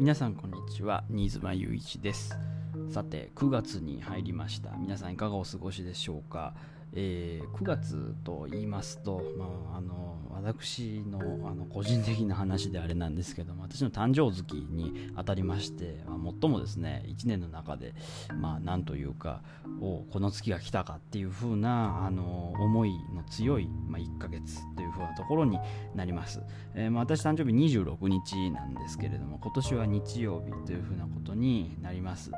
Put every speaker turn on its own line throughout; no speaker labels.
皆さんこんにちは。新妻雄一です。さて9月に入りました。皆さんいかがお過ごしでしょうか、えー、9月と言いますと、まあ、あの私のあの個人的な話であれなんですけども私の誕生月にあたりまして、まあ、最もですね1年の中でまあなんというかおこの月が来たかっていう風なあの思いの強い、まあ、1ヶ月という風なところになります、えー、まあ、私誕生日26日なんですけれども今年は日曜日という風なことになります、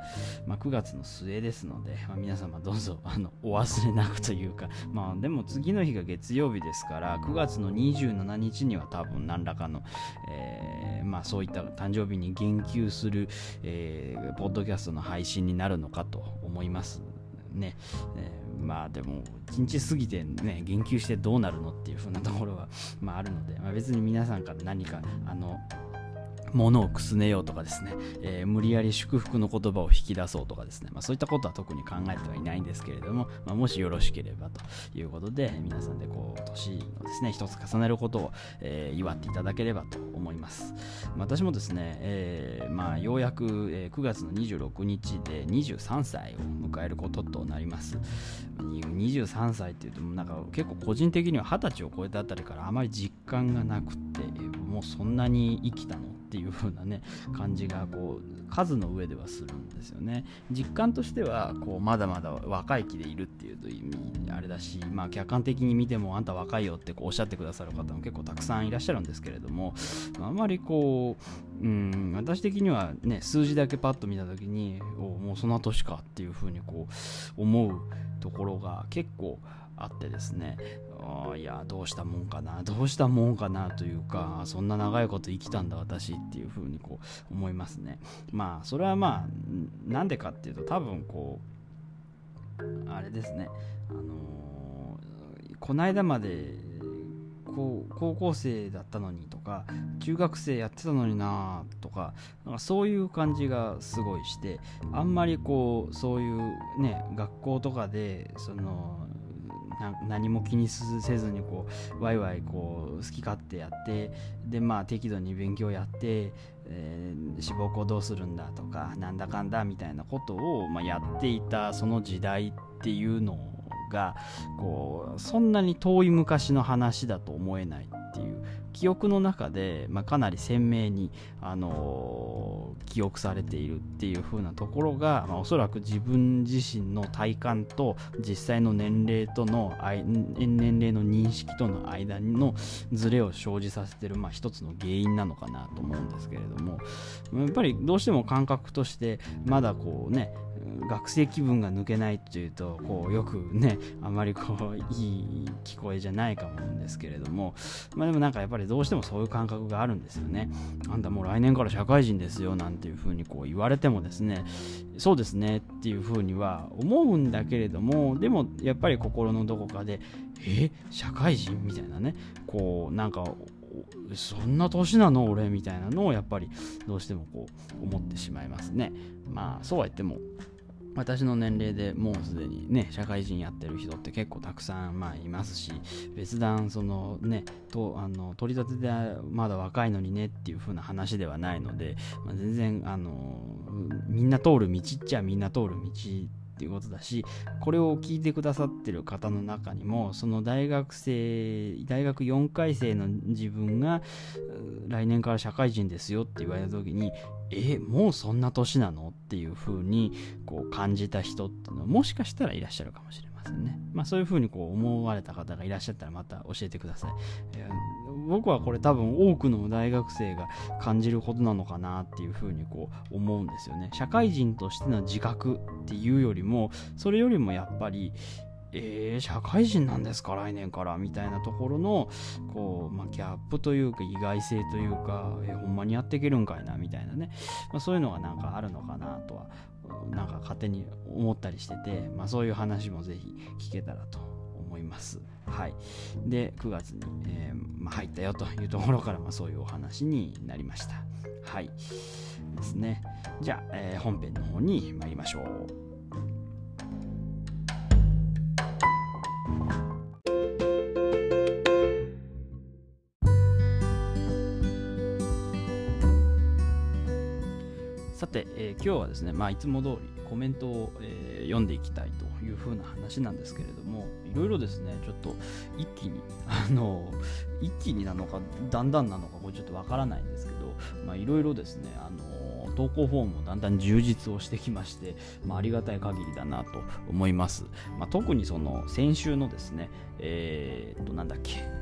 まあ、9月の末ですので、ま皆様どうぞあのお忘れなくというかまあでも次の日が月曜日ですから9月の2 27日には多分何らかの、えー、まあ、そういった誕生日に言及する、えー、ポッドキャストの配信になるのかと思いますね。えー、まあでも1日過ぎてね言及してどうなるのっていう風なところは、まあ、あるので、まあ、別に皆さんから何かあの物をくすねようとかですね、えー、無理やり祝福の言葉を引き出そうとかですね、まあ、そういったことは特に考えてはいないんですけれども、まあ、もしよろしければということで、皆さんでこう、年をですね、一つ重ねることを、えー、祝っていただければと思います。まあ、私もですね、えー、まあ、ようやく、え、9月の26日で23歳を迎えることとなります。23歳っていうと、なんか結構個人的には20歳を超えたあたりからあまり実感がなくて、もうそんなに生きたのっていう風なね感じがこう数の上ではするんですよね。実感としてはこうまだまだ若い気でいるっていうと意味あれだしまあ客観的に見てもあんた若いよってこうおっしゃってくださる方も結構たくさんいらっしゃるんですけれどもあんまりこううん私的にはね数字だけパッと見た時におもうそんな年かっていう風にこう思うところが結構あってですねいやどうしたもんかなどうしたもんかなというかそんな長いこと生きたんだ私っていうふうにこう思いますね。まあそれはまあなんでかっていうと多分こうあれですねあのー、この間までこう高校生だったのにとか中学生やってたのになとかなんかそういう感じがすごいしてあんまりこうそういうね学校とかでその何も気にせずにこうワイワイこう好き勝手やってでまあ適度に勉強やって、えー、志望校どうするんだとかなんだかんだみたいなことを、まあ、やっていたその時代っていうのがこうそんなに遠い昔の話だと思えないっていう記憶の中で、まあ、かなり鮮明に、あのー、記憶されているっていう風なところが、まあ、おそらく自分自身の体感と実際の年齢との年齢の認識との間のズレを生じさせてる、まあ、一つの原因なのかなと思うんですけれどもやっぱりどうしても感覚としてまだこうね学生気分が抜けないっていうとこうよくね あまりこういい聞こえじゃないかもんですけれどもまあでもなんかやっぱりどうしてもそういう感覚があるんですよね。あんたもう来年から社会人ですよなんていうふうにこう言われてもですねそうですねっていうふうには思うんだけれどもでもやっぱり心のどこかでえ？社会人？みたいなね。こうなんかそんな年なの俺？みたいなのをやっぱりどうしてもこう思ってしまいますね。まあそうは言っても私の年齢でもうすでにね社会人やってる人って結構たくさんまあいますし別段そのねとあの取り立てでまだ若いのにねっていう風な話ではないので、まあ、全然あのみんな通る道っちゃみんな通る道っていうことだしこれを聞いてくださってる方の中にもその大学生大学4回生の自分が来年から社会人ですよって言われた時にえもうそんな年なの？っていう風にこう感じた人っていうのはもしかしたらいらっしゃるかもしれない。ませんね。まあそういう風にこう思われた方がいらっしゃったらまた教えてください。僕はこれ多分多くの大学生が感じることなのかなっていうふうにこう思うんですよね。社会人としての自覚っていうよりもそれよりもやっぱりえー、社会人なんですか来年からみたいなところのこう、まあ、ギャップというか意外性というか、えー、ほんまにやっていけるんかいなみたいなね、まあ、そういうのがなんかあるのかなとはなんか勝手に思ったりしてて、まあ、そういう話もぜひ聞けたらと思います。はい、で9月に、えー、まあ、入ったよというところから、まあ、そういうお話になりました。はいですね。じゃあ、えー、本編の方に参りましょう。さて、えー、今日はですね、まあ、いつも通りコメントを、えー、読んでいきたいというふうな話なんですけれども、いろいろですね、ちょっと一気に、あの、一気になのか、だんだんなのか、これちょっとわからないんですけど、いろいろですね、あの、投稿フォームもだんだん充実をしてきまして、まあ、ありがたい限りだなと思います。まあ、特にその先週のですね、えー、っと、なんだっけ、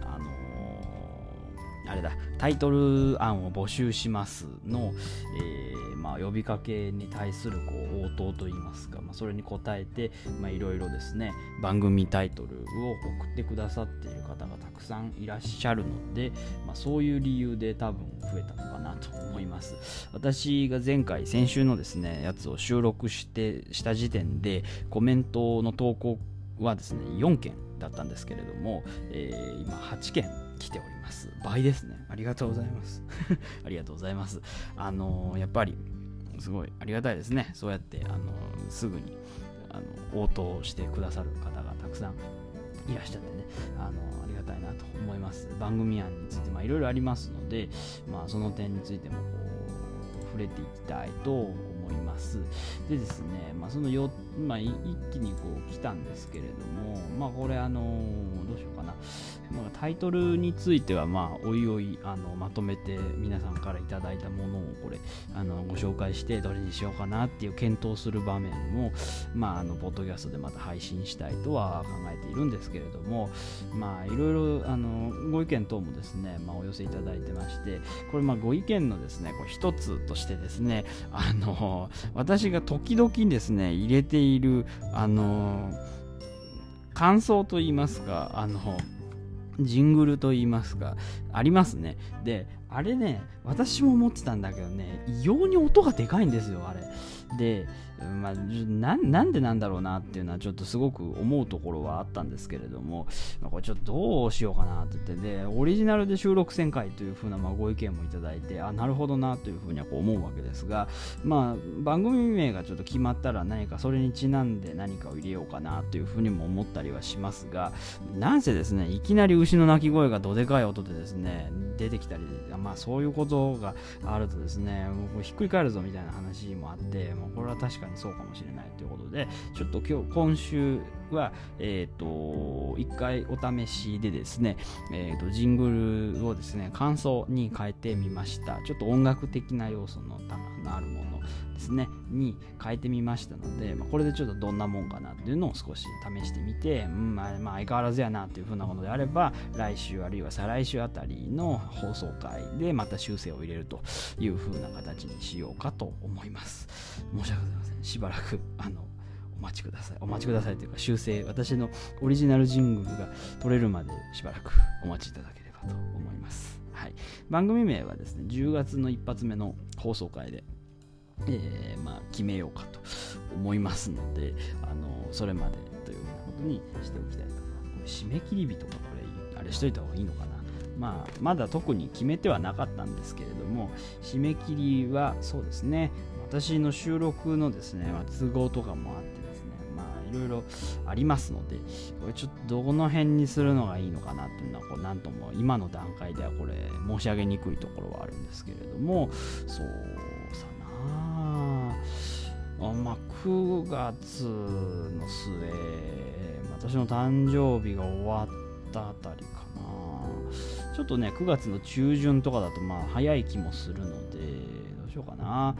あれだ、タイトル案を募集しますの、えー、まあ、呼びかけに対するこう応答といいますか、まあ、それに答えて、まあ、いろいろですね、番組タイトルを送ってくださっている方がたくさんいらっしゃるので、まあ、そういう理由で多分増えたのかなと思います。私が前回、先週のですね、やつを収録してした時点で、コメントの投稿はですね、4件だったんですけれども、えー、今8件来ております。倍ですね。ありがとうございます。ありがとうございます。あのー、やっぱり、すごいありがたいですね。そうやって、あのー、すぐにあの応答してくださる方がたくさんいらっしゃってね、あのありがたいなと思います。番組案について、まあ、いろいろありますので、まあ、その点についてもこう触れていきたいと思います。でですね、まあ、そのよ、まあ、一気にこう来たんですけれども、まあ、これ、あのどうしようかな。まあ、タイトルについては、まあ、おいおいあのまとめて皆さんからいただいたものをこれあのご紹介してどれにしようかなっていう検討する場面を、まあ、あのポッドキャストでまた配信したいとは考えているんですけれども、まあ、いろいろあのご意見等もですね、まあ、お寄せいただいてましてこれまあご意見のですねこう一つとしてですねあの私が時々ですね入れているあの感想といいますかあのジングルといいますか、ありますね。で、あれね、私も思ってたんだけどね、異様に音がでかいんですよ、あれ。で、まあ、なんでなんだろうなっていうのはちょっとすごく思うところはあったんですけれども、まあ、これちょっとどうしようかなって言ってでオリジナルで収録旋回というふうなまあご意見もいただいてあなるほどなというふうにはこう思うわけですが、まあ、番組名がちょっと決まったら何かそれにちなんで何かを入れようかなというふうにも思ったりはしますがなんせですねいきなり牛の鳴き声がどでかい音でですね出てきたりまあそういうことがあるとですねもうひっくり返るぞみたいな話もあってもうこれは確かにそうかもしれないということで、ちょっと今日、今週は、えっ、ー、と、一回お試しでですね、えっ、ー、と、ジングルをですね、感想に変えてみました。ちょっと音楽的な要素のあるものですね、に変えてみましたので、まあ、これでちょっとどんなもんかなっていうのを少し試してみて、うん、まあ、まあ、相変わらずやなっていうふうなことであれば、来週あるいは再来週あたりの放送回でまた修正を入れるというふうな形にしようかと思います。申し訳ございません。しばらく、あの、お待ちください。お待ちくださいというか、修正、私のオリジナルジングルが取れるまでしばらくお待ちいただければと思います。はい。番組名はですね、10月の一発目の放送回で、えー、まあ、決めようかと思いますので、あのそれまでというようなことにしておきたいと思います。これ締め切り日とかこれ、あれしといた方がいいのかな。まあ、まだ特に決めてはなかったんですけれども、締め切りはそうですね、私の収録のですね、ま、都合とかもあってですね、まあ、いろいろありますので、これちょっとどの辺にするのがいいのかなっていうのは、こうなんとも今の段階ではこれ申し上げにくいところはあるんですけれども、そう、まあ、9月の末、私の誕生日が終わったあたりかな。ちょっとね、9月の中旬とかだと、まあ、早い気もするので、どうしようかな。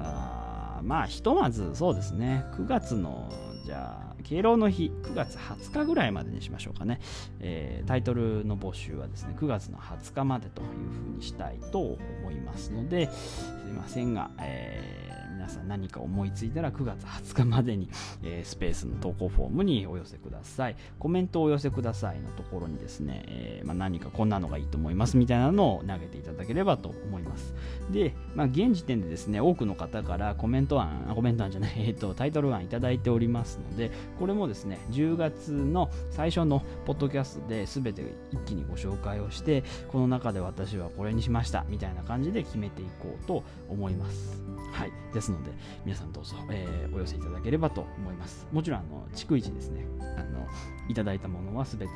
あまあ、ひとまずそうですね、9月の、じゃあ、敬老の日、9月20日ぐらいまでにしましょうかね。えー、タイトルの募集はですね、9月の20日までというふうにしたいと思いますので、すいませんが、えー皆さん何か思いついたら9月20日までに、えー、スペースの投稿フォームにお寄せください。コメントをお寄せくださいのところにですね、えー、まあ、何かこんなのがいいと思いますみたいなのを投げていただければと思います。で、まあ、現時点でですね、多くの方からコメント案、コメント案じゃない、えっ、ー、と、タイトル案いただいておりますので、これもですね、10月の最初のポッドキャストで全て一気にご紹介をして、この中で私はこれにしましたみたいな感じで決めていこうと思います。はい。でますので、皆さんどうぞ、えー、お寄せいただければと思います。もちろん、あの、逐一ですね、あの、いただいたものはすべて、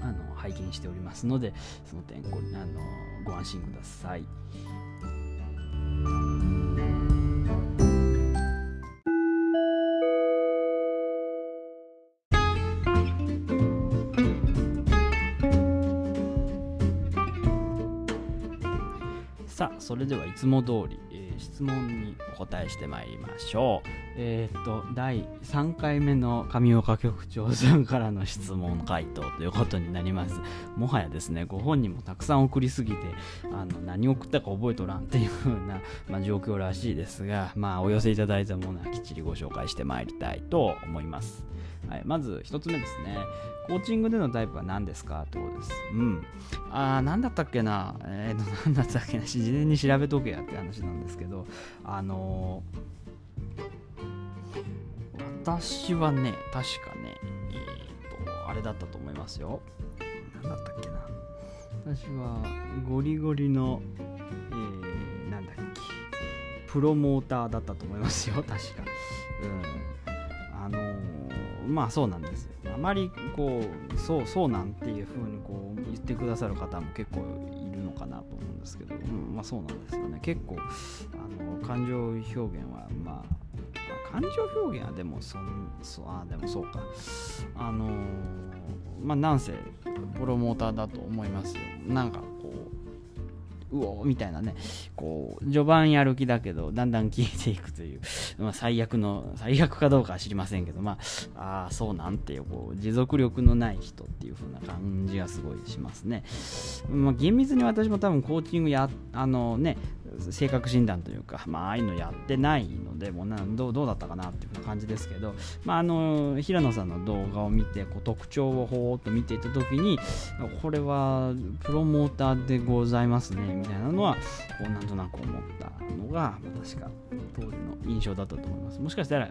あの、拝見しておりますので、その点ご、あの、ご安心ください。さあそれではいつも通り質問にお答えしてまいりましょう。えー、っと、第3回目の上岡局長さんからの質問回答ということになります。もはやですね、ご本人もたくさん送りすぎて、あの何送ったか覚えとらんっていう風な、まあ、状況らしいですが、まあ、お寄せいただいたものはきっちりご紹介してまいりたいと思います。はい、まず1つ目ですね。コーチングでのタイプは何ですか？ってことです。うん。あー、なんだったっけな？えーと、なん だったっけな？事前に調べとけやって話なんですけど、あのー、私はね、確かね、えっ、ー、と、あれだったと思いますよ。なんだったっけな？私は、ゴリゴリの、えー、なんだっけ、プロモーターだったと思いますよ、確か。うん。あのーまあそうなんですよ。あまりこう、そうそうなんていうふうにこう言ってくださる方も結構いるのかなと思うんですけど、うん、まあそうなんですよね。結構、あの感情表現は、まあ、感情表現はでもそんそあでもそうかあのまあなんせプロモーターだと思いますよなんかうおみたいなね、こう、序盤やる気だけど、だんだん消えていくという、まあ、最悪の、最悪かどうかは知りませんけど、まあ、ああ、そうなんていう、こう、持続力のない人っていう風な感じがすごいしますね。まあ、厳密に私も多分コーチングや、あのね、性格診断というか、まあ、ああいうのやってないので、もうなどうどうだったかなっていう感じですけど、まあ、あの平野さんの動画を見てこう特徴をほーっと見ていた時にこれはプロモーターでございますねみたいなのはこうなんとなく思ったのが確か当時の印象だったと思います。もしかしたら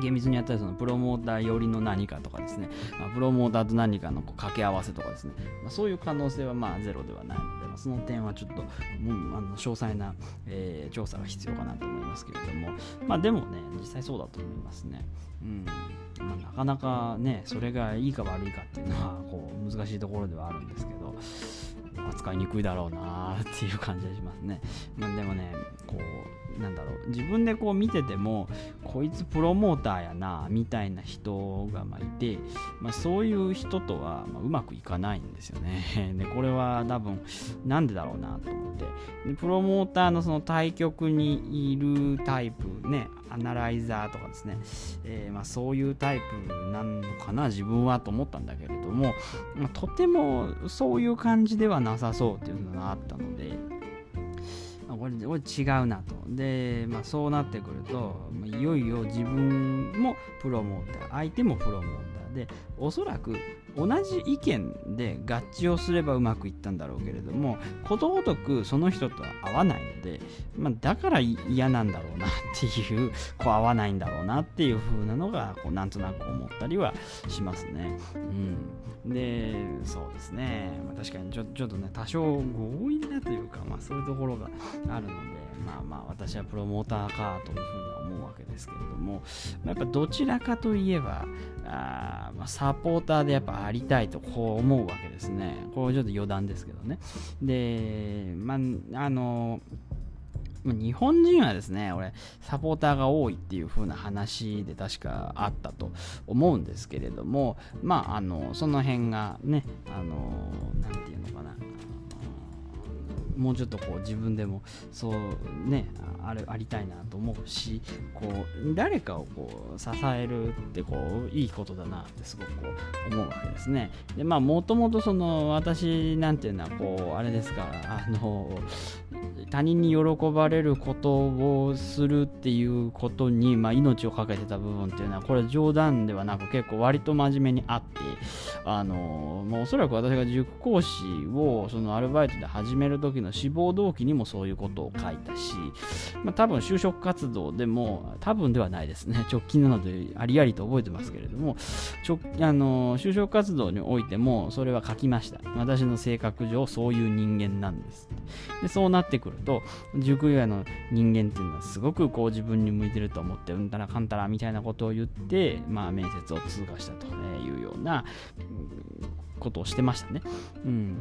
厳密にやったらそのプロモーター寄りの何かとかですね、まあ、プロモーターと何かのこう掛け合わせとかですね、まあ、そういう可能性はまあゼロではないので、まあ、その点はちょっと、うん、あの詳細な、えー、調査が必要かなと思いますけれども、まあでもね、実際そうだと思いますね。うん。まあ、なかなかね、それがいいか悪いかっていうのはこう難しいところではあるんですけど、扱いにくいだろうなっていう感じがしますね。まあ、でもね、こう、なんだろう、自分でこう見てても、こいつプロモーターやな、みたいな人がまいて、まあ、そういう人とはまうまくいかないんですよね。で、これは多分、なんでだろうなと思って。で、プロモーターのその対局にいるタイプ、ね、アナライザーとかですね、えー、まあ、そういうタイプなのかな、自分はと思ったんだけれども、まあ、とてもそういう感じではなさそうっていうのがあったので、ま、これこれ違うなと。で、まあ、そうなってくると、いよいよ自分もプロモーター、相手もプロモーターで、おそらく同じ意見で合致をすればうまくいったんだろうけれどもことごとくその人とは合わないので、まあ、だから嫌なんだろうなっていうこう合わないんだろうなっていう風なのがこうなんとなく思ったりはしますね。うん、でそうですね、まあ、確かにちょちょっとね多少強引なというか、まあ、そういうところがあるのでまあまあ私はプロモーターかというふうには思うわけですけれども、やっぱどちらかといえばあ、まあ、サポーターでやっぱありたいとこう思うわけですね。これちょっと余談ですけどね。で、まあ、あの、日本人はですね、俺、サポーターが多いっていう風な話で確かあったと思うんですけれども、まあ、あの、その辺がね、あの、なんていうのかな、もうちょっとこう自分でもそうねあれありたいなと思うしこう誰かをこう支えるってこういいことだなってすごくこう思うわけですね。でまあもともとその私なんていうのはこうあれですからあの他人に喜ばれることをするっていうことに、まあ、命を懸けてた部分っていうのはこれ冗談ではなく結構割と真面目にあってあの、まあ、おそらく私が塾講師をそのアルバイトで始める時の志望動機にもそういうことを書いたし、まあ、多分就職活動でも多分ではないですね直近なのでありありと覚えてますけれどもちょあの就職活動においてもそれは書きました。私の性格上そういう人間なんです。でそうなってくると塾以外の人間っていうのはすごくこう自分に向いてると思ってうんたらかんたらみたいなことを言って、まあ、面接を通過したというようなことをしてましたね。うん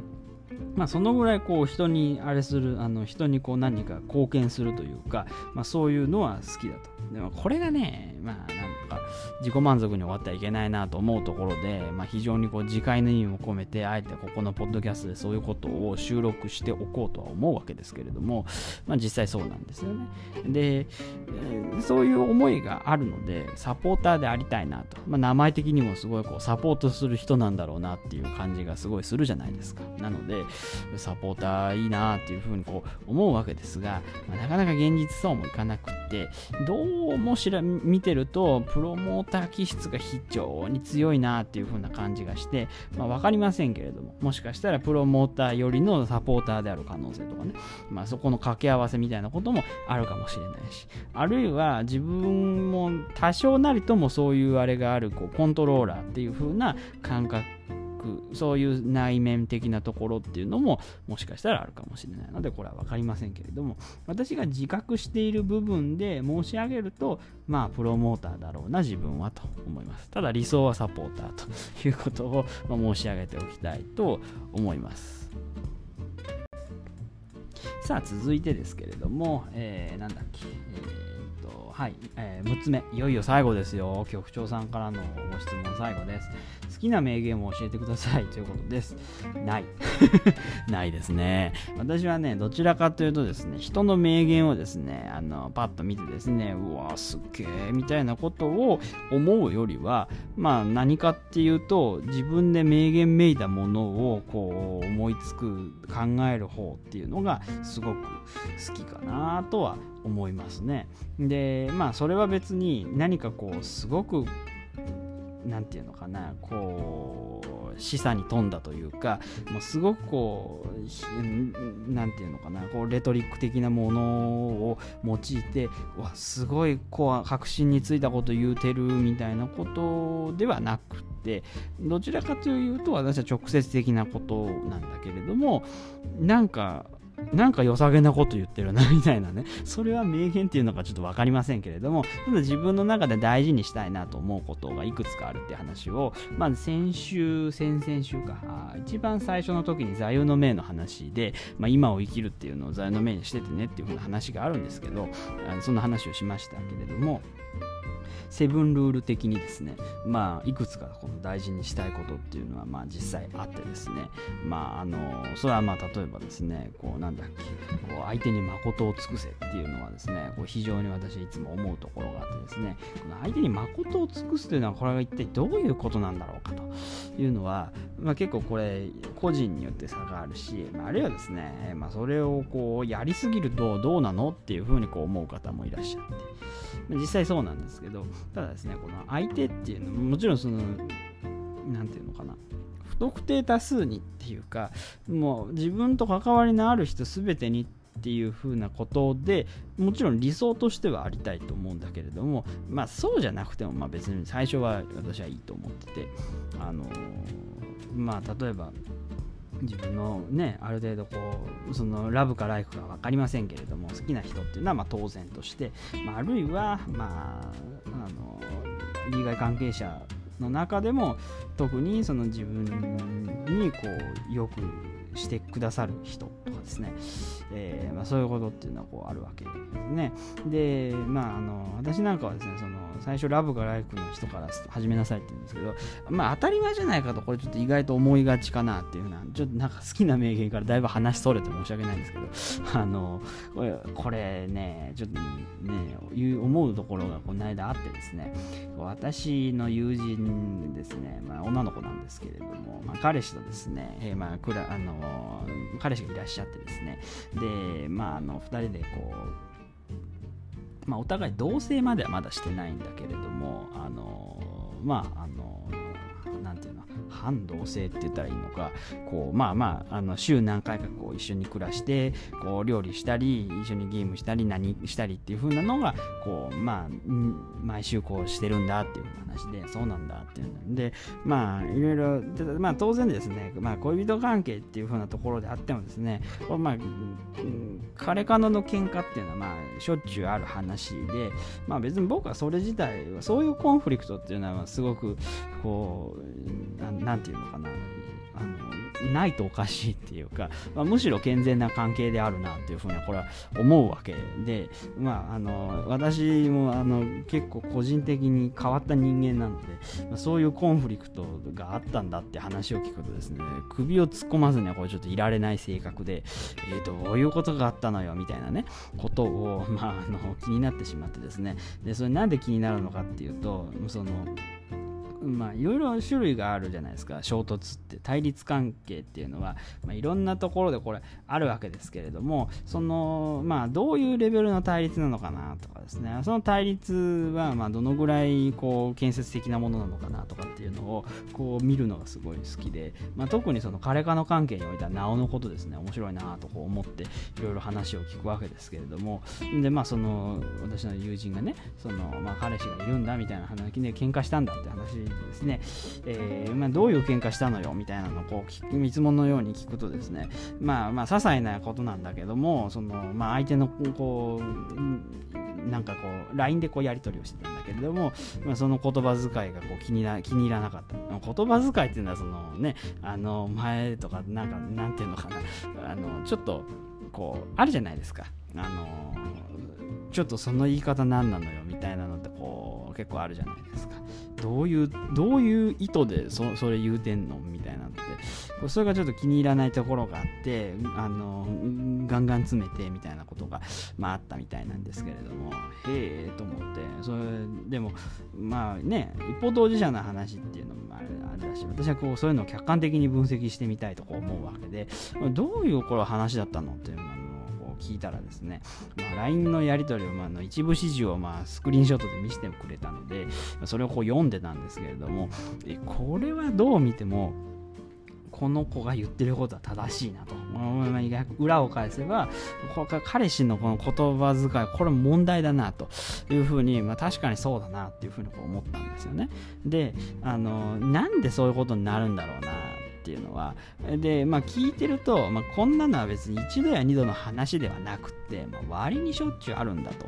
まあ、そのぐらいこう人にあれするあの人にこう何か貢献するというか、まあ、そういうのは好きだと。でもこれがねまあなんか自己満足に終わってはいけないなと思うところで、まあ、非常にこう自戒の意味も込めてあえてここのポッドキャストでそういうことを収録しておこうとは思うわけですけれども、まあ、実際そうなんですよね。で、そういう思いがあるのでサポーターでありたいなと、まあ、名前的にもすごいこうサポートする人なんだろうなっていう感じがすごいするじゃないですか。なのでサポーターいいなっていうふうにこう思うわけですが、まあ、なかなか現実そうもいかなくってどうもしら見てるとプロモーター気質が非常に強いなっていう風な感じがして、まあ、分かりませんけれどももしかしたらプロモーターよりのサポーターである可能性とかね、まあ、そこの掛け合わせみたいなこともあるかもしれないしあるいは自分も多少なりともそういうあれがあるこうコントローラーっていう風な感覚そういう内面的なところっていうのももしかしたらあるかもしれないのでこれは分かりませんけれども私が自覚している部分で申し上げるとまあプロモーターだろうな自分はと思います。ただ理想はサポーターということを申し上げておきたいと思います。さあ続いてですけれども、えー、なんだっけ、えーはい、えー、6つ目、いよいよ最後ですよ。局長さんからのご質問最後です。好きな名言を教えてくださいということです。ない。ないですね。私はね、どちらかというとですね、人の名言をですね、あのパッと見てですね、うわ、すっげえみたいなことを思うよりは、まあ何かっていうと、自分で名言めいたものをこう思いつく、考える方っていうのがすごく好きかなとは思いますね。でまあそれは別に何かこうすごく何て言うのかなこう示唆に富んだというかもうすごくこう何て言うのかなこうレトリック的なものを用いてわすごいこう確信についたこと言うてるみたいなことではなくてどちらかというと私は直接的なことなんだけれどもなんかなんか良さげなこと言ってるなみたいなね。それは名言っていうのかちょっと分かりませんけれどもただ自分の中で大事にしたいなと思うことがいくつかあるって話をまず先週先々週か。あ一番最初の時に座右の銘の話で、まあ、今を生きるっていうのを座右の銘にしててねっていう風な話があるんですけどあのそんな話をしましたけれどもセブンルール的にですね、まあ、いくつかこの大事にしたいことっていうのは、まあ、実際あってですね、まあ、あのそれはまあ例えばですね、こうなんだっけ、こう相手に誠を尽くせっていうのはですね、こう非常に私いつも思うところがあってですね、この相手に誠を尽くすというのは、これは一体どういうことなんだろうかというのは、まあ、結構これ、個人によって差があるし、まあ、あるいはですね、まあ、それをこうやりすぎるとどうなのっていうふうにこう思う方もいらっしゃって。実際そうなんですけどただですねこの相手っていうのももちろんその何て言うのかな不特定多数にっていうかもう自分と関わりのある人全てにっていう風なことでもちろん理想としてはありたいと思うんだけれどもまあそうじゃなくてもまあ別に最初は私はいいと思っててあのまあ例えば自分のねある程度こうそのラブかライクか分かりませんけれども好きな人っていうのはま当然として、まあ、あるいはまああの利害関係者の中でも特にその自分にこうよくしてくださる人とかですね、えー、まあ、そういうことっていうのはこうあるわけですね。で、まあ、あの私なんかはですねその最初ラブがライクの人から始めなさいって言うんですけど、まあ、当たり前じゃないかとこれちょっと意外と思いがちかなっていうふうなちょっとなんか好きな名言からだいぶ話それて申し訳ないんですけど あのこれこれねちょっとね思うところがこの間あってですね私の友人ですね、まあ、女の子なんですけれども、まあ、彼氏とですね、えー、まああの彼氏がいらっしゃってですねでまああの2人でこうまあ、お互い同棲まではまだしてないんだけれどもあのまああの半同棲って言ったらいいのかこうまあまああの週何回かこう一緒に暮らしてこう料理したり一緒にゲームしたり何したりっていう風なのがこうまあ毎週こうしてるんだっていう話でそうなんだっていうんでまあいろいろまあ当然ですね、まあ、恋人関係っていう風なところであってもですねこれまあ彼彼女の喧嘩っていうのはまあしょっちゅうある話でまあ別に僕はそれ自体はそういうコンフリクトっていうのはすごくこうな何て言うのかな。あのないとおかしいっていうか、まあ、むしろ健全な関係であるなっていうふうにはこれは思うわけで、まあ、あの私もあの結構個人的に変わった人間なので、ま、そういうコンフリクトがあったんだって話を聞くとですね首を突っ込まずにはこれちょっといられない性格で、えー、どういうことがあったのよみたいなねことを、まあ、あの気になってしまってですね。でそれなんで気になるのかっていうとそのまあいろいろ種類があるじゃないですか。衝突って対立関係っていうのは、まあ、いろんなところでこれあるわけですけれどもそのまあどういうレベルの対立なのかなとかですね。その対立はまあどのぐらいこう建設的なものなのかなとかっていうのをこう見るのがすごい好きで、まあ、特にその彼かの関係においてはなおのことですね。面白いなとこう思っていろいろ話を聞くわけですけれども。でまあその私の友人がねその、まあ、彼氏がいるんだみたいな話で喧嘩したんだって話ですね、えー、まあ、どういう喧嘩したのよみたいなのをこう見つものように聞くとですねまあまあ些細なことなんだけどもその、まあ、相手のこうなんかこう LINE でこうやり取りをしてたんだけれども、まあ、その言葉遣いがこう気にな気に入らなかった。言葉遣いっていうのはそのねあの前とかなんかなんていうのかな。あのちょっとこうあるじゃないですか。あのちょっとその言い方何なのよみたいなのってこう結構あるじゃないですか。どういうどういう意図でそそれ言うてんの？みたいなのって。それがちょっと気に入らないところがあってあのガンガン詰めてみたいなことが、まあ、あったみたいなんですけれども。へえと思って。それでもまあね一方当事者の話っていうのもあれだし私はこうそういうのを客観的に分析してみたいとこ思うわけで。どういうこれ話だったの？っていうの聞いたらですね、まあ、LINE のやり取りを、まあ、の一部始終を、まあ、スクリーンショットで見せてくれたのでそれをこう読んでたんですけれどもこれはどう見てもこの子が言ってることは正しいなと。裏を返せば、彼氏のこの言葉遣い、これ問題だなというふうに、まあ、確かにそうだなっていうふうに思ったんですよね。で、あの、なんでそういうことになるんだろうなっていうのはで、まあ、聞いてると、まあ、こんなのは別に1度や2度の話ではなくて、まあ、割にしょっちゅうあるんだと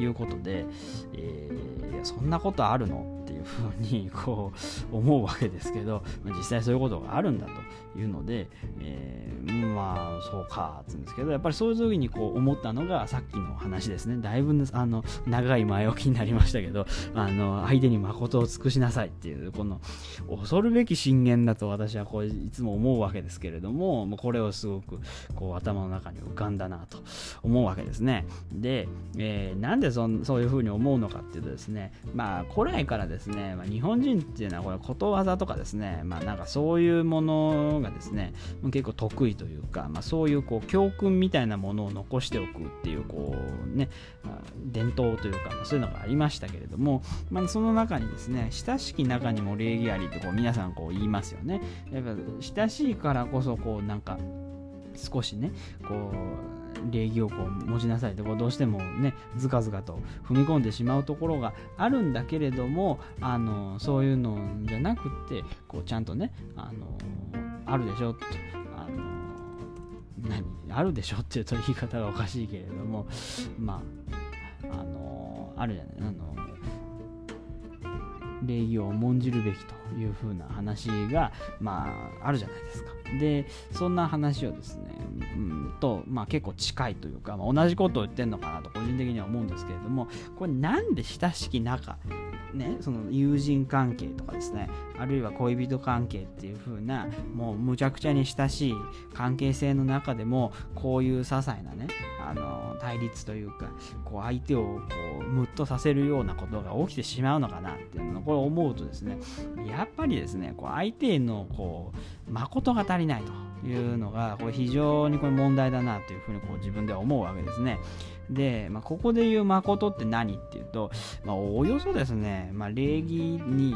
いうことで、えー、そんなことあるの？っていうふうにこう思うわけですけど、実際そういうことがあるんだというので、えー、まあそうかっつうんですけどやっぱりそういう時にこう思ったのがさっきの話ですね。だいぶあの長い前置きになりましたけど あの相手に誠を尽くしなさいっていうこの恐るべき信玄だと私はこういつも思うわけですけれどもこれをすごくこう頭の中に浮かんだなと思うわけですね。で、えー、なんでそそういうふうに思うのかっていうとですねまあ古来からですですね、まあ、日本人っていうのはこれことわざとかですねまあなんかそういうものがですね結構得意というか、まあ、そういうこう教訓みたいなものを残しておくっていうこうね、伝統というか、ま、そういうのがありましたけれども、まあ、その中にですね親しき中にも礼儀ありってこう皆さんこう言いますよね。やっぱ親しいからこそこうなんか少しねこう礼儀をこう持ちなさいってどうしてもねずかずかと踏み込んでしまうところがあるんだけれどもあのそういうのじゃなくってこうちゃんとねあのあるでしょってあの何あるでしょっていうと言い方がおかしいけれどもまああのあるじゃないあの礼儀を重んじるべきというふうな話が、まあ、あるじゃないですか。で、そんな話をですね、うん、と、まあ、結構近いというか、まあ、同じことを言ってるのかなと個人的には思うんですけれども、これなんで親しき仲、ね、その友人関係とかですね、あるいは恋人関係っていう風な、もうむちゃくちゃに親しい関係性の中でも、こういう些細なね、あの対立というか、こう相手をこうムッとさせるようなことが起きてしまうのかなっていうのをこれ思うとですね、やっぱりですね、こう相手のこう誠が足りないというのが、これ非常にこれ問題だなというふうにこう自分では思うわけですね。で、まあ、ここで言う誠って何っていうと、まあ、およそですね、まあ、礼儀に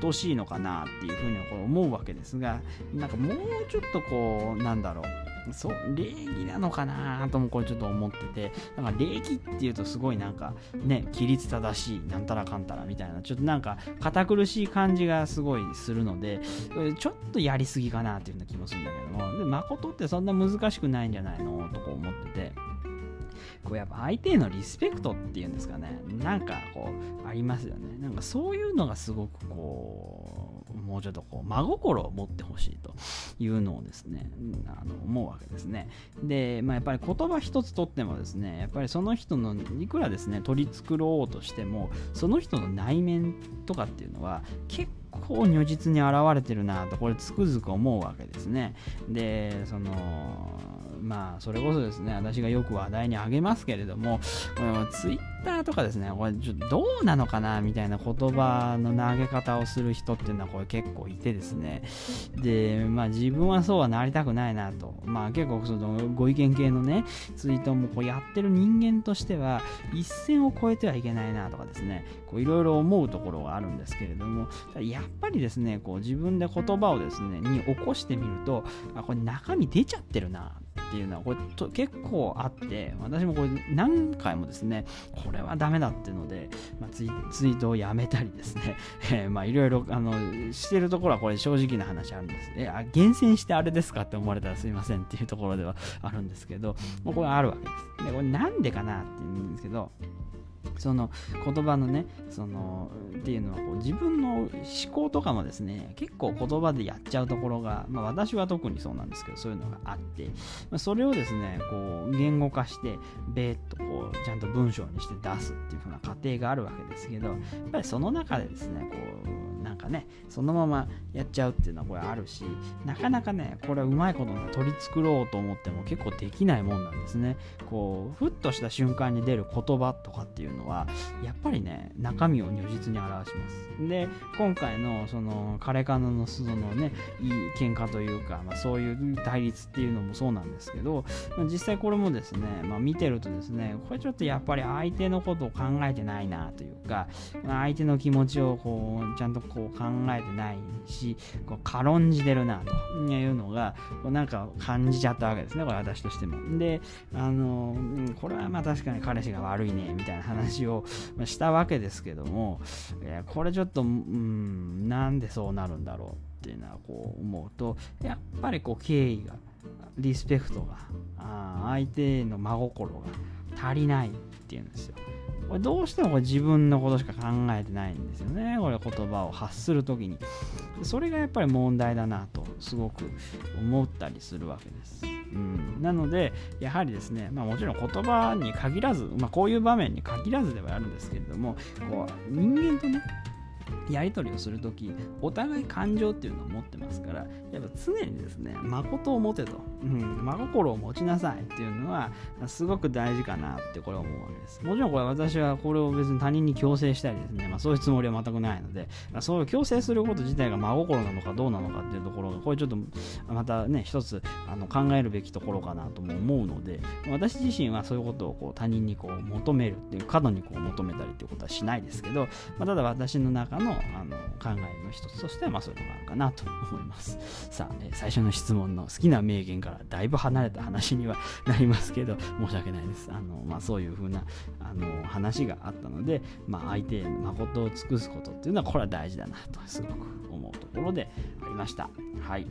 等しいのかなっていうふうにこう思うわけですが、なんかもうちょっとこう、なんだろう。そう、礼儀なのかなともこれちょっと思ってて、なんか礼儀っていうとすごいなんかね、規律正しい、なんたらかんたらみたいな、ちょっとなんか堅苦しい感じがすごいするので、ちょっとやりすぎかなっていうような気もするんだけども、で誠ってそんな難しくないんじゃないのとか思ってて、こうやっぱ相手へのリスペクトっていうんですかねなんかこうありますよねなんかそういうのがすごくこうもうちょっとこう真心を持ってほしいというのをですね、あの思うわけですね。で、まあ、やっぱり言葉一つとってもですね、やっぱりその人のいくらですね、取り繕おうとしても、その人の内面とかっていうのは結構如実に現れてるなと、これつくづく思うわけですね。で、その、まあ、それこそですね、私がよく話題に挙げますけれども、ツイッターとかですね、これちょっとどうなのかなみたいな言葉の投げ方をする人っていうのはこれ結構いてですね、で、まあ自分はそうはなりたくないなと、まあ結構そのご意見系のね、ツイートもこうやってる人間としては、一線を越えてはいけないなとかですね、いろいろ思うところがあるんですけれども、やっぱりですね、こう自分で言葉をですね、に起こしてみると、あ、これ中身出ちゃってるな。っていうのはこれと結構あって私もこれ何回もですねこれはダメだっていうので、まあ、ツイツイートをやめたりですね、え、まあいろいろあのしてるところはこれ正直な話あるんです。えあ厳選してあれですかって思われたらすいませんっていうところではあるんですけどもうこれあるわけです。でこれなんでかなっていうんですけどその言葉のねそのっていうのはこう自分の思考とかもですね結構言葉でやっちゃうところが、まあ、私は特にそうなんですけどそういうのがあって、まあ、それをですねこう言語化してべーっとこうちゃんと文章にして出すっていう風な過程があるわけですけどやっぱりその中でですねこうかねそのままやっちゃうっていうのはこれあるしなかなかねこれはうまいこと取り繕ろうと思っても結構できないもんなんですね。こうふっとした瞬間に出る言葉とかっていうのはやっぱりね中身を如実に表します。で今回のそのカレカノのそのねいい喧嘩というか、まあ、そういう対立っていうのもそうなんですけど、まあ、実際これもですね、まあ、見てるとですねこれちょっとやっぱり相手のことを考えてないなというか、相手の気持ちをこうちゃんとこ考えてないしこう軽んじてるなというのがこうなんか感じちゃったわけですねこれ私としても。であのこれはまあ確かに彼氏が悪いねみたいな話をしたわけですけども、これちょっとうんなんでそうなるんだろうっていうのはこう思うとやっぱりこう敬意がリスペクトがあ相手の真心が足りない。っていうんですよこれどうしてもこれ自分のことしか考えてないんですよね。これ言葉を発するときに。それがやっぱり問題だなとすごく思ったりするわけです。うん、なので、やはりですね、まあ、もちろん言葉に限らず、まあ、こういう場面に限らずではあるんですけれども、こう人間とね、やり取りをするとき、お互い感情っていうのを持ってますから、やっぱ常にですね、誠を持てと、うん、真心を持ちなさいっていうのは、すごく大事かなってこれは思うわけです。もちろんこれ私はこれを別に他人に強制したりですね、まあ、そういうつもりは全くないので、まあそういう強制すること自体が真心なのかどうなのかっていうところが、これちょっとまたね、一つあの考えるべきところかなとも思うので、私自身はそういうことをこう他人にこう求めるっていう、過度にこう求めたりっていうことはしないですけど、まあ、ただ私の中のあの考えの一つとしては、まあ、そういうのがあるかなと思います。さあ、えー、最初の質問の好きな名言からだいぶ離れた話にはなりますけど、申し訳ないです。あのまあ、そういうふうなあの話があったので、まあ、相手へ誠を尽くすことっていうのは、これは大事だなとすごく思うところでありました。はい。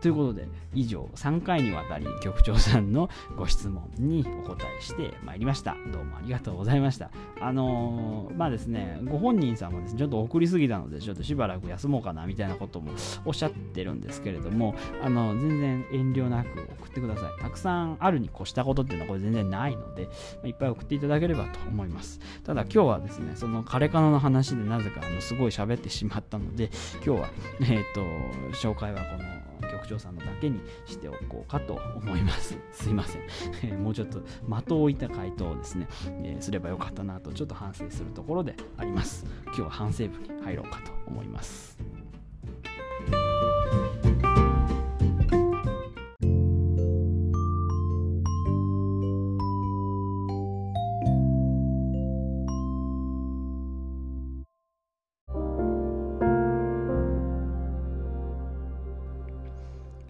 ということで、以上3回にわたり局長さんのご質問にお答えしてまいりました。どうもありがとうございました。あのー、まあですね、ご本人さんもですね、ちょっと送りすぎたので、ちょっとしばらく休もうかなみたいなこともおっしゃってるんですけれども、あの全然遠慮なく送ってください。たくさんあるに越したことっていうのはこれ全然ないので、いっぱい送っていただければと思います。ただ今日はですね、そのカレカノの話でなぜかあのすごい喋ってしまったので、今日は、えっ、ー、と、紹介はこの局長さんのだけにしておこうかと思います。すいません。えもうちょっと的を置いた回答をですね、えー、すればよかったなとちょっと反省するところであります。今日は反省部に入ろうかと思います。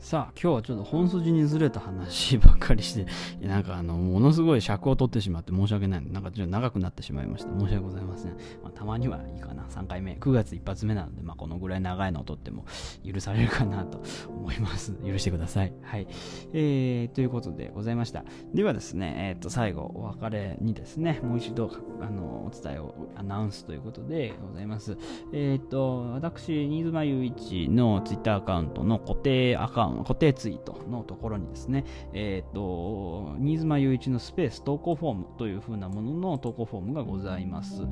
さあ、今日はちょっと本筋にずれた話ばっかりして、なんかあの、ものすごい尺を取ってしまって申し訳ない。なんかちょっと長くなってしまいました。申し訳ございません。まあ、たまにはいいかな。3回目。9月一発目なので、まあ、このぐらい長いのを取っても許されるかなと思います。許してください。はい。えー、ということでございました。ではですね、えっ、と、最後、お別れにですね、もう一度、あの、お伝えをアナウンスということでございます。えっ、と、私、新妻雄一のツイッターアカウントの固定アカウント、固定ツイートのところにですね、えっ、ー、と、新妻雄一のスペース投稿フォームという風なものの投稿フォームがございます。こ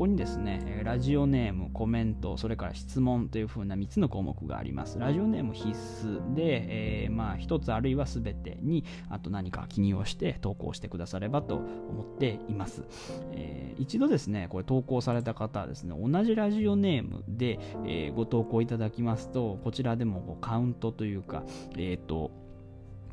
こにですね、ラジオネーム、コメント、それから質問という風な3つの項目があります。ラジオネーム必須で、えー、まあ、1つあるいは全てに、あと何か記入をして投稿してくださればと思っています。えー、一度ですね、これ投稿された方はですね、同じラジオネームで、えー、ご投稿いただきますと、こちらでもこうカウントというか、えっ、ー、と、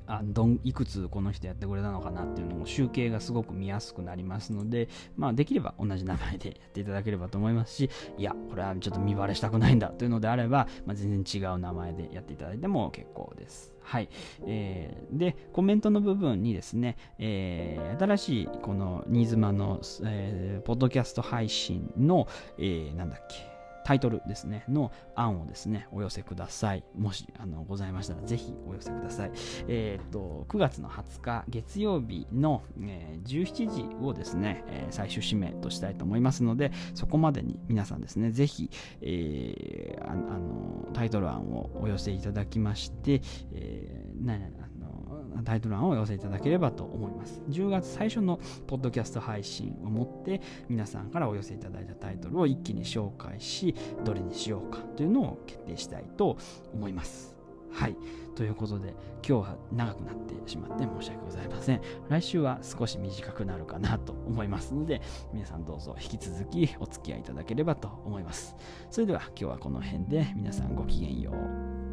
あどんいくつこの人やってくれたのかなっていうのも集計がすごく見やすくなりますので、まあ、できれば同じ名前でやっていただければと思いますしいやこれはちょっと見バレしたくないんだというのであれば、まあ、全然違う名前でやっていただいても結構です。はい。えー、で、コメントの部分にですね、えー、新しいこの新妻の、えー、ポッドキャスト配信の、えー、なんだっけ、タイトルですね、の案をですね、お寄せください。もし、あの、ございましたら、ぜひお寄せください。えっ、と、9月の20日、月曜日の、えー、17時をですね、えー、最終締めとしたいと思いますので、そこまでに皆さんですね、ぜひ、えー、ああの、タイトル案をお寄せいただきまして、えー、なあのタイトル欄をお寄せいただければと思います。10月最初のポッドキャスト配信をもって皆さんからお寄せいただいたタイトルを一気に紹介し、どれにしようかというのを決定したいと思います。はい。ということで、今日は長くなってしまって申し訳ございません。来週は少し短くなるかなと思いますので、皆さんどうぞ引き続きお付き合いいただければと思います。それでは今日はこの辺で皆さんごきげんよう。